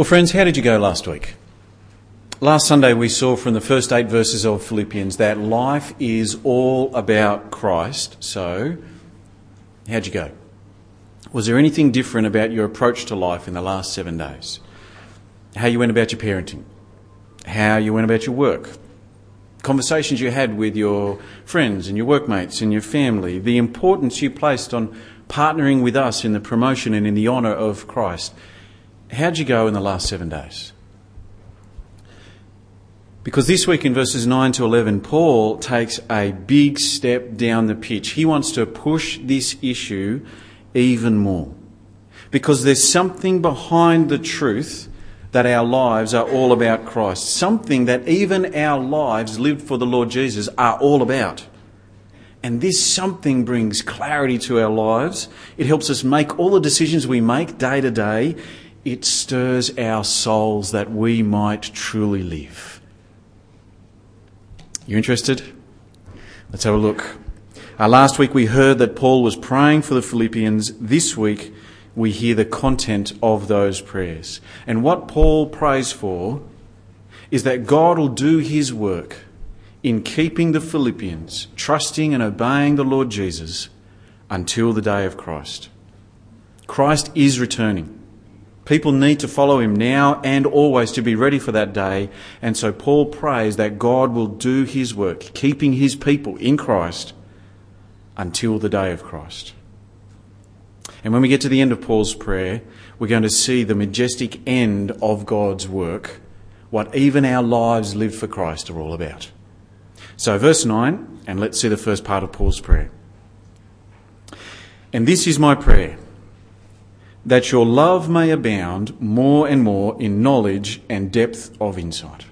Well, friends, how did you go last week? Last Sunday, we saw from the first eight verses of Philippians that life is all about Christ. So, how'd you go? Was there anything different about your approach to life in the last seven days? How you went about your parenting? How you went about your work? Conversations you had with your friends and your workmates and your family? The importance you placed on partnering with us in the promotion and in the honour of Christ? How'd you go in the last seven days? Because this week in verses 9 to 11, Paul takes a big step down the pitch. He wants to push this issue even more. Because there's something behind the truth that our lives are all about Christ. Something that even our lives lived for the Lord Jesus are all about. And this something brings clarity to our lives. It helps us make all the decisions we make day to day. It stirs our souls that we might truly live. You interested? Let's have a look. Uh, last week we heard that Paul was praying for the Philippians. This week we hear the content of those prayers. And what Paul prays for is that God will do his work in keeping the Philippians trusting and obeying the Lord Jesus until the day of Christ. Christ is returning. People need to follow him now and always to be ready for that day. And so Paul prays that God will do his work, keeping his people in Christ until the day of Christ. And when we get to the end of Paul's prayer, we're going to see the majestic end of God's work, what even our lives lived for Christ are all about. So, verse 9, and let's see the first part of Paul's prayer. And this is my prayer that your love may abound more and more in knowledge and depth of insight.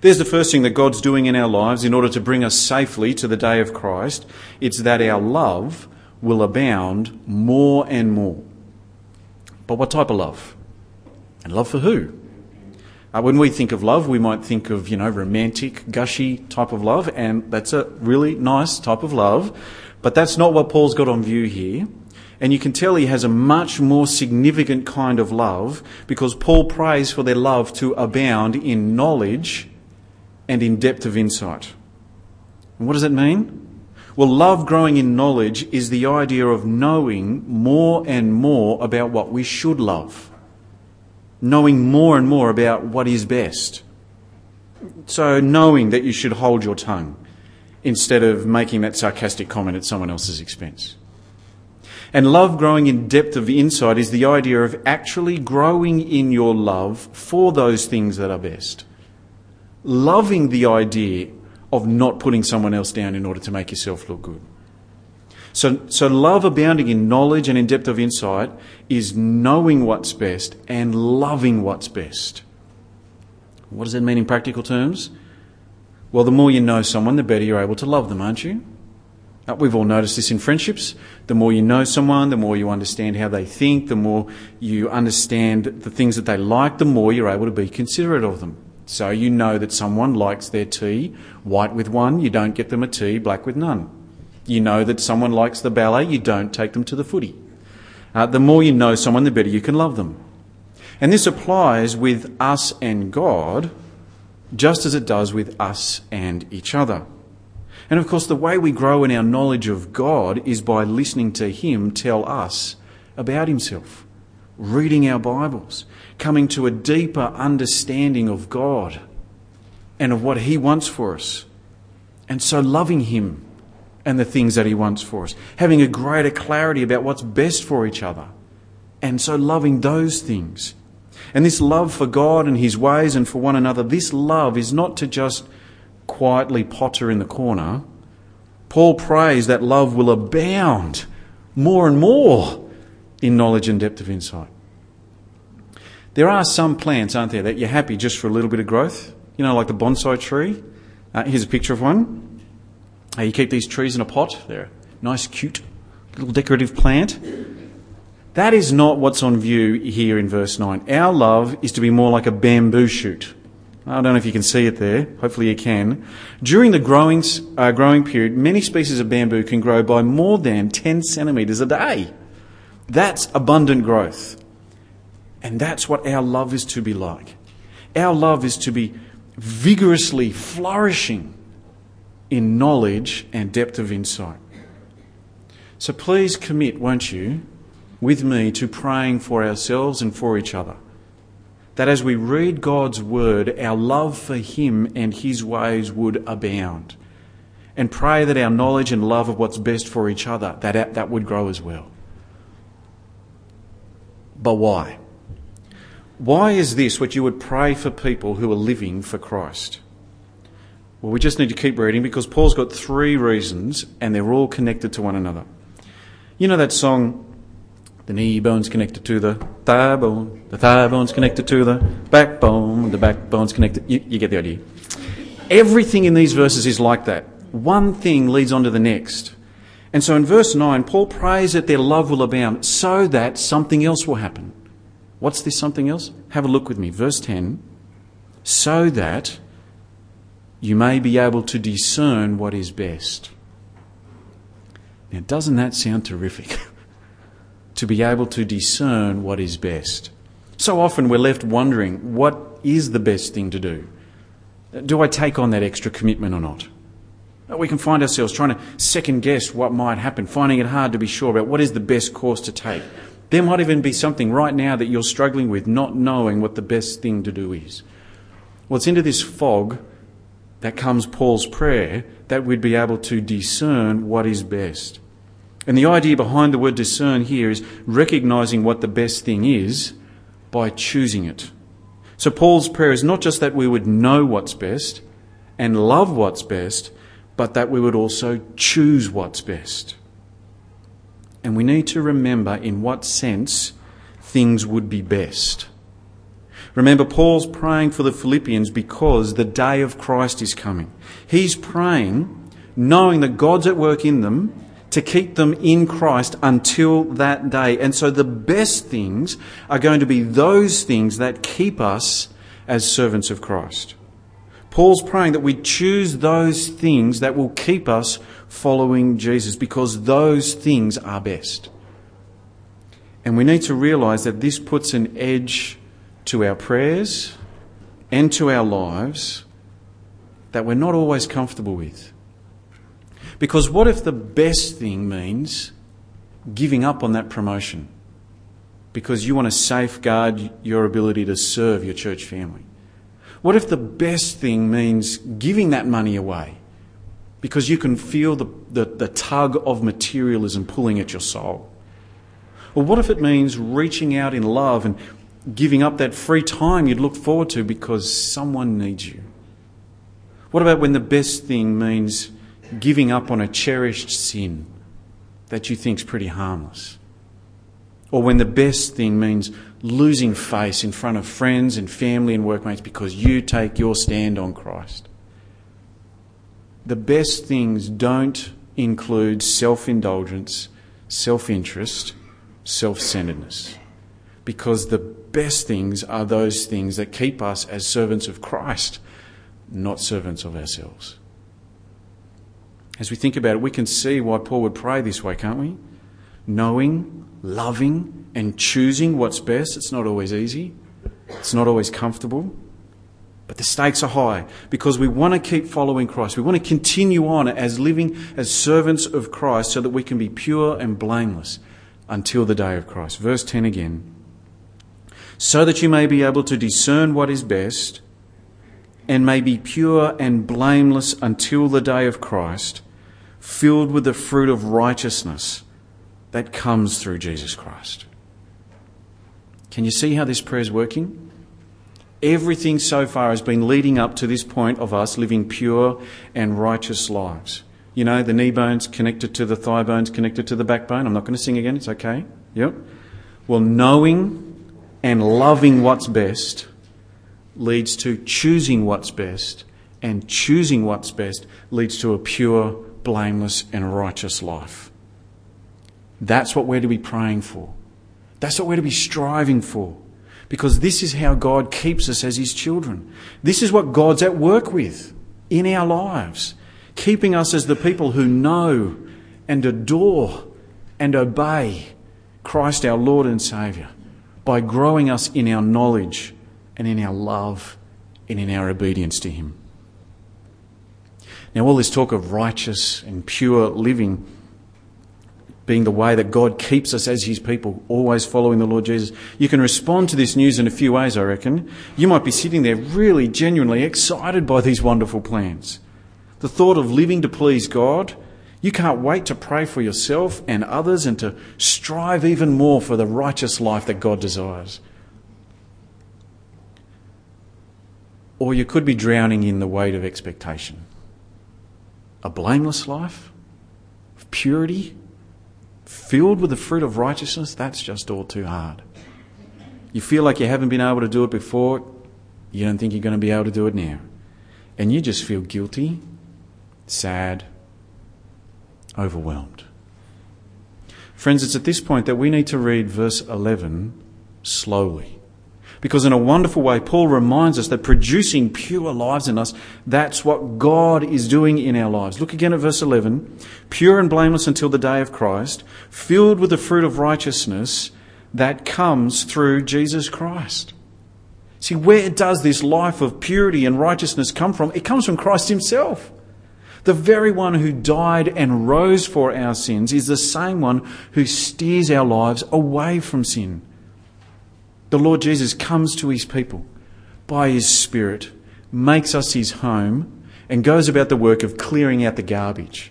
There's the first thing that God's doing in our lives in order to bring us safely to the day of Christ. It's that our love will abound more and more. But what type of love? And love for who? Uh, when we think of love, we might think of, you know, romantic, gushy type of love, and that's a really nice type of love. But that's not what Paul's got on view here. And you can tell he has a much more significant kind of love because Paul prays for their love to abound in knowledge and in depth of insight. And what does that mean? Well, love growing in knowledge is the idea of knowing more and more about what we should love knowing more and more about what is best. So, knowing that you should hold your tongue instead of making that sarcastic comment at someone else's expense. And love growing in depth of insight is the idea of actually growing in your love for those things that are best. Loving the idea of not putting someone else down in order to make yourself look good. So, so love abounding in knowledge and in depth of insight is knowing what's best and loving what's best. What does that mean in practical terms? Well, the more you know someone, the better you're able to love them, aren't you? Uh, we've all noticed this in friendships. The more you know someone, the more you understand how they think, the more you understand the things that they like, the more you're able to be considerate of them. So you know that someone likes their tea white with one, you don't get them a tea black with none. You know that someone likes the ballet, you don't take them to the footy. Uh, the more you know someone, the better you can love them. And this applies with us and God just as it does with us and each other. And of course, the way we grow in our knowledge of God is by listening to Him tell us about Himself, reading our Bibles, coming to a deeper understanding of God and of what He wants for us. And so loving Him and the things that He wants for us, having a greater clarity about what's best for each other, and so loving those things. And this love for God and His ways and for one another, this love is not to just quietly potter in the corner. Paul prays that love will abound more and more in knowledge and depth of insight. There are some plants, aren't there, that you're happy just for a little bit of growth? You know, like the bonsai tree. Uh, here's a picture of one. Uh, you keep these trees in a pot. They're nice, cute little decorative plant. That is not what's on view here in verse 9. Our love is to be more like a bamboo shoot. I don't know if you can see it there. Hopefully you can. During the growing, uh, growing period, many species of bamboo can grow by more than 10 centimetres a day. That's abundant growth. And that's what our love is to be like. Our love is to be vigorously flourishing in knowledge and depth of insight. So please commit, won't you, with me to praying for ourselves and for each other. That as we read God's word, our love for Him and His ways would abound. And pray that our knowledge and love of what's best for each other, that, that would grow as well. But why? Why is this what you would pray for people who are living for Christ? Well, we just need to keep reading because Paul's got three reasons and they're all connected to one another. You know that song, the knee bone's connected to the thigh bone, the thigh bone's connected to the backbone, the backbone's connected. You, you get the idea. Everything in these verses is like that. One thing leads on to the next. And so in verse 9, Paul prays that their love will abound so that something else will happen. What's this something else? Have a look with me. Verse 10 so that you may be able to discern what is best. Now, doesn't that sound terrific? to be able to discern what is best. So often we're left wondering what is the best thing to do? Do I take on that extra commitment or not? We can find ourselves trying to second guess what might happen, finding it hard to be sure about what is the best course to take. There might even be something right now that you're struggling with, not knowing what the best thing to do is. Well, it's into this fog that comes Paul's prayer that we'd be able to discern what is best. And the idea behind the word discern here is recognizing what the best thing is by choosing it. So Paul's prayer is not just that we would know what's best and love what's best, but that we would also choose what's best. And we need to remember in what sense things would be best. Remember, Paul's praying for the Philippians because the day of Christ is coming. He's praying knowing that God's at work in them to keep them in Christ until that day. And so the best things are going to be those things that keep us as servants of Christ. Paul's praying that we choose those things that will keep us following Jesus because those things are best. And we need to realize that this puts an edge to our prayers and to our lives that we're not always comfortable with. Because what if the best thing means giving up on that promotion because you want to safeguard your ability to serve your church family? What if the best thing means giving that money away because you can feel the, the, the, tug of materialism pulling at your soul? Or what if it means reaching out in love and giving up that free time you'd look forward to because someone needs you? What about when the best thing means giving up on a cherished sin that you think's pretty harmless? Or when the best thing means losing face in front of friends and family and workmates because you take your stand on Christ. The best things don't include self indulgence, self interest, self centeredness. Because the best things are those things that keep us as servants of Christ, not servants of ourselves. As we think about it, we can see why Paul would pray this way, can't we? Knowing, loving, and choosing what's best. It's not always easy, it's not always comfortable. But the stakes are high because we want to keep following Christ. We want to continue on as living as servants of Christ so that we can be pure and blameless until the day of Christ. Verse 10 again. So that you may be able to discern what is best and may be pure and blameless until the day of Christ, filled with the fruit of righteousness that comes through Jesus Christ. Can you see how this prayer is working? Everything so far has been leading up to this point of us living pure and righteous lives. You know, the knee bones connected to the thigh bones, connected to the backbone. I'm not going to sing again, it's okay. Yep. Well, knowing and loving what's best leads to choosing what's best, and choosing what's best leads to a pure, blameless, and righteous life. That's what we're to be praying for. That's what we're to be striving for. Because this is how God keeps us as His children. This is what God's at work with in our lives, keeping us as the people who know and adore and obey Christ our Lord and Saviour by growing us in our knowledge and in our love and in our obedience to Him. Now, all this talk of righteous and pure living being the way that God keeps us as His people, always following the Lord Jesus. You can respond to this news in a few ways, I reckon. You might be sitting there really genuinely excited by these wonderful plans. The thought of living to please God. You can't wait to pray for yourself and others and to strive even more for the righteous life that God desires. Or you could be drowning in the weight of expectation. A blameless life of purity, filled with the fruit of righteousness, that's just all too hard. You feel like you haven't been able to do it before, you don't think you're going to be able to do it now. And you just feel guilty, sad, overwhelmed. Friends, it's at this point that we need to read verse 11 slowly. Because in a wonderful way, Paul reminds us that producing pure lives in us, that's what God is doing in our lives. Look again at verse 11. Pure and blameless until the day of Christ, filled with the fruit of righteousness that comes through Jesus Christ. See, where does this life of purity and righteousness come from? It comes from Christ Himself. The very one who died and rose for our sins is the same one who steers our lives away from sin. The Lord Jesus comes to his people by his Spirit, makes us his home, and goes about the work of clearing out the garbage.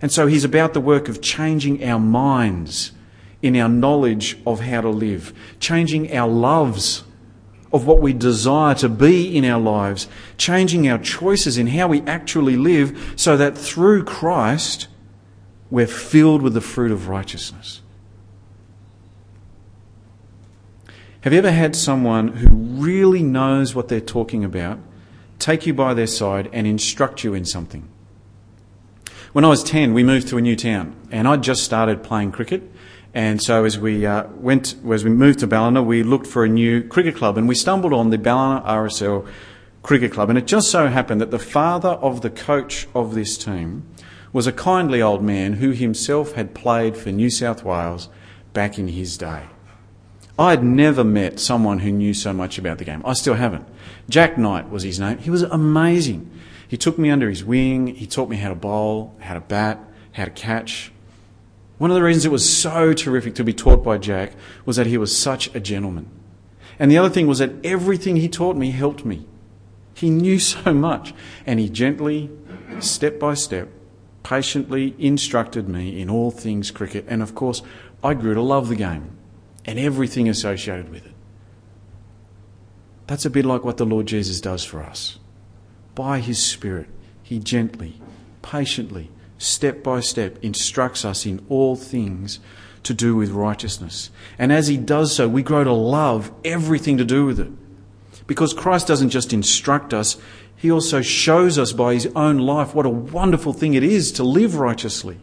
And so he's about the work of changing our minds in our knowledge of how to live, changing our loves of what we desire to be in our lives, changing our choices in how we actually live, so that through Christ we're filled with the fruit of righteousness. Have you ever had someone who really knows what they're talking about take you by their side and instruct you in something? When I was 10, we moved to a new town and I'd just started playing cricket. And so as we uh, went, as we moved to Ballina, we looked for a new cricket club and we stumbled on the Ballina RSL Cricket Club. And it just so happened that the father of the coach of this team was a kindly old man who himself had played for New South Wales back in his day. I had never met someone who knew so much about the game. I still haven't. Jack Knight was his name. He was amazing. He took me under his wing. He taught me how to bowl, how to bat, how to catch. One of the reasons it was so terrific to be taught by Jack was that he was such a gentleman. And the other thing was that everything he taught me helped me. He knew so much. And he gently, step by step, patiently instructed me in all things cricket. And of course, I grew to love the game and everything associated with it. That's a bit like what the Lord Jesus does for us. By His Spirit, He gently, patiently, step by step instructs us in all things to do with righteousness. And as He does so, we grow to love everything to do with it. Because Christ doesn't just instruct us, He also shows us by His own life what a wonderful thing it is to live righteously.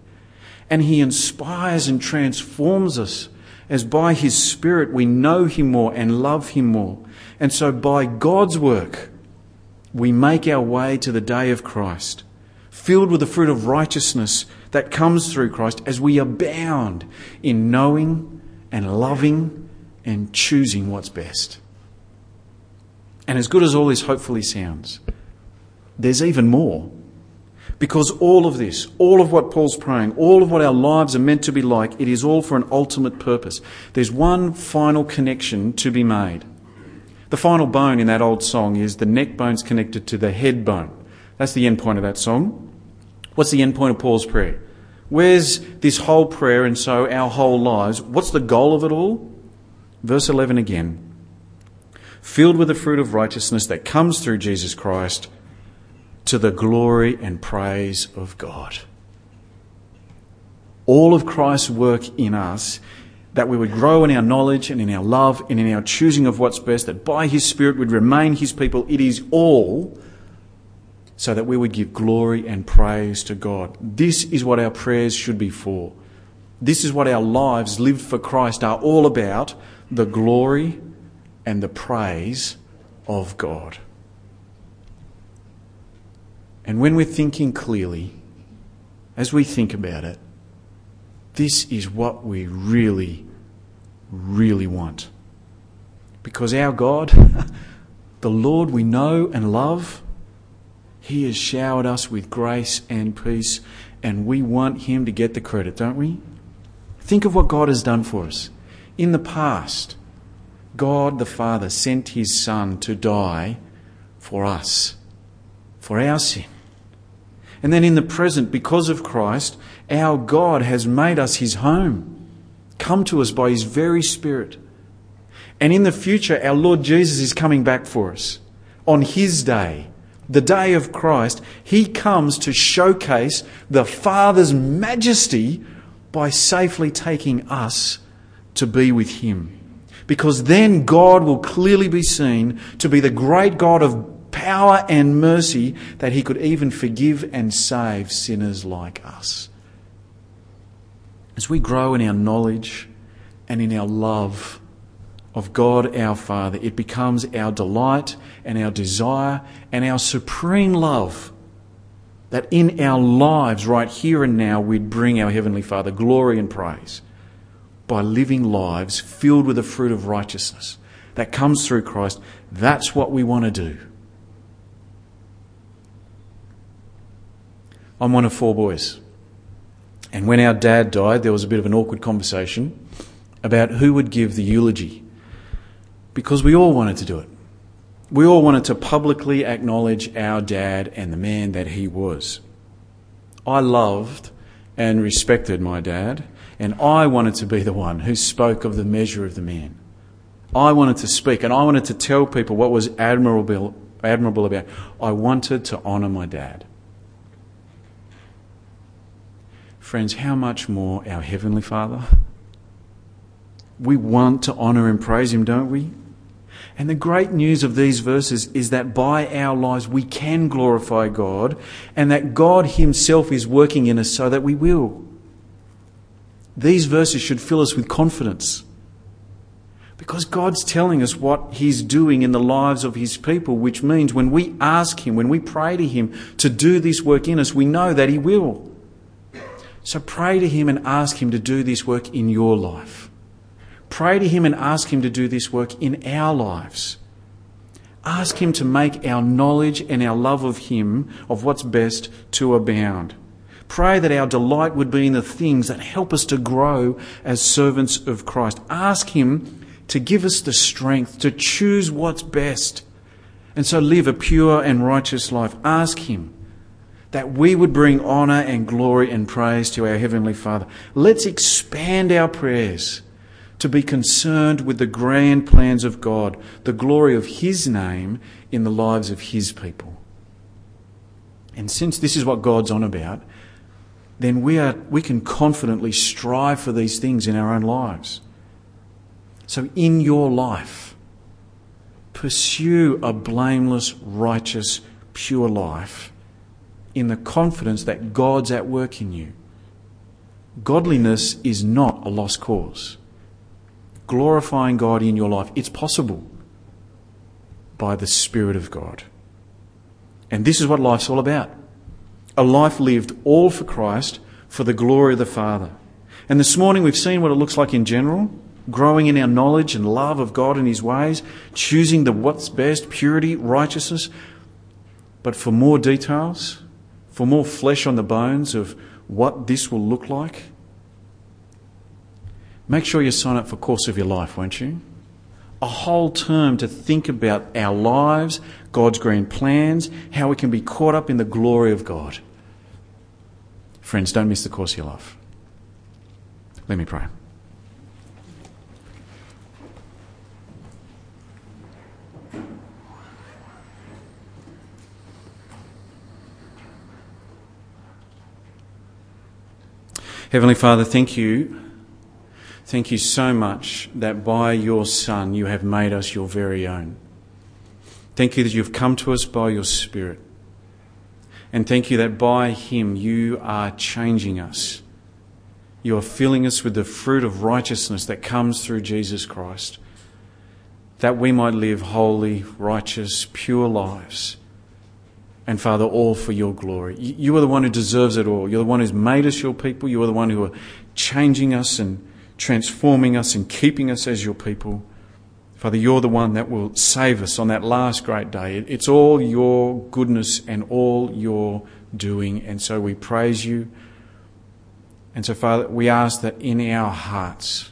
And He inspires and transforms us as by His Spirit we know Him more and love Him more. And so by God's work, we make our way to the day of Christ, filled with the fruit of righteousness that comes through Christ as we abound in knowing and loving and choosing what's best. And as good as all this hopefully sounds, there's even more. Because all of this, all of what Paul's praying, all of what our lives are meant to be like, it is all for an ultimate purpose. There's one final connection to be made. The final bone in that old song is the neck bone's connected to the head bone. That's the end point of that song. What's the end point of Paul's prayer? Where's this whole prayer and so our whole lives? What's the goal of it all? Verse 11 again. Filled with the fruit of righteousness that comes through Jesus Christ to the glory and praise of God. All of Christ's work in us, that we would grow in our knowledge and in our love and in our choosing of what's best, that by His Spirit would remain His people, it is all so that we would give glory and praise to God. This is what our prayers should be for. This is what our lives lived for Christ are all about the glory and the praise of God. And when we're thinking clearly, as we think about it, this is what we really, really want. Because our God, the Lord we know and love, He has showered us with grace and peace, and we want Him to get the credit, don't we? Think of what God has done for us. In the past, God the Father sent His Son to die for us, for our sin. And then in the present, because of Christ, our God has made us His home, come to us by His very Spirit. And in the future, our Lord Jesus is coming back for us. On His day, the day of Christ, He comes to showcase the Father's majesty by safely taking us to be with Him. Because then God will clearly be seen to be the great God of power and mercy that He could even forgive and save sinners like us. As we grow in our knowledge and in our love of God our Father, it becomes our delight and our desire and our supreme love that in our lives, right here and now, we'd bring our Heavenly Father glory and praise by living lives filled with the fruit of righteousness that comes through Christ. That's what we want to do. I'm one of four boys. And when our dad died, there was a bit of an awkward conversation about who would give the eulogy. Because we all wanted to do it. We all wanted to publicly acknowledge our dad and the man that he was. I loved and respected my dad, and I wanted to be the one who spoke of the measure of the man. I wanted to speak, and I wanted to tell people what was admirable, admirable about. I wanted to honour my dad. Friends, how much more our Heavenly Father? We want to honour and praise Him, don't we? And the great news of these verses is that by our lives we can glorify God and that God Himself is working in us so that we will. These verses should fill us with confidence because God's telling us what He's doing in the lives of His people, which means when we ask Him, when we pray to Him to do this work in us, we know that He will. So pray to Him and ask Him to do this work in your life. Pray to Him and ask Him to do this work in our lives. Ask Him to make our knowledge and our love of Him, of what's best, to abound. Pray that our delight would be in the things that help us to grow as servants of Christ. Ask Him to give us the strength to choose what's best and so live a pure and righteous life. Ask Him that we would bring honour and glory and praise to our Heavenly Father. Let's expand our prayers to be concerned with the grand plans of God, the glory of His name in the lives of His people. And since this is what God's on about, then we, are, we can confidently strive for these things in our own lives. So, in your life, pursue a blameless, righteous, pure life in the confidence that God's at work in you. Godliness is not a lost cause. Glorifying God in your life, it's possible by the Spirit of God. And this is what life's all about a life lived all for Christ, for the glory of the Father. And this morning we've seen what it looks like in general growing in our knowledge and love of God and His ways, choosing the what's best, purity, righteousness. But for more details, for more flesh on the bones of what this will look like, make sure you sign up for Course of Your Life, won't you? A whole term to think about our lives, God's grand plans, how we can be caught up in the glory of God. Friends, don't miss the course of your life. Let me pray. Heavenly Father, thank you. Thank you so much that by your Son you have made us your very own. Thank you that you've come to us by your Spirit. And thank you that by him you are changing us. You are filling us with the fruit of righteousness that comes through Jesus Christ, that we might live holy, righteous, pure lives and Father, all for your glory. You are the one who deserves it all. You're the one who's made us your people. You are the one who are changing us and transforming us and keeping us as your people. Father, you're the one that will save us on that last great day. It's all your goodness and all your doing. And so we praise you. And so, Father, we ask that in our hearts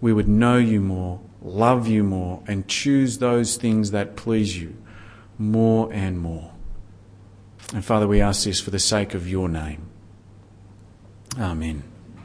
we would know you more, love you more, and choose those things that please you more and more. And Father, we ask this for the sake of your name. Amen.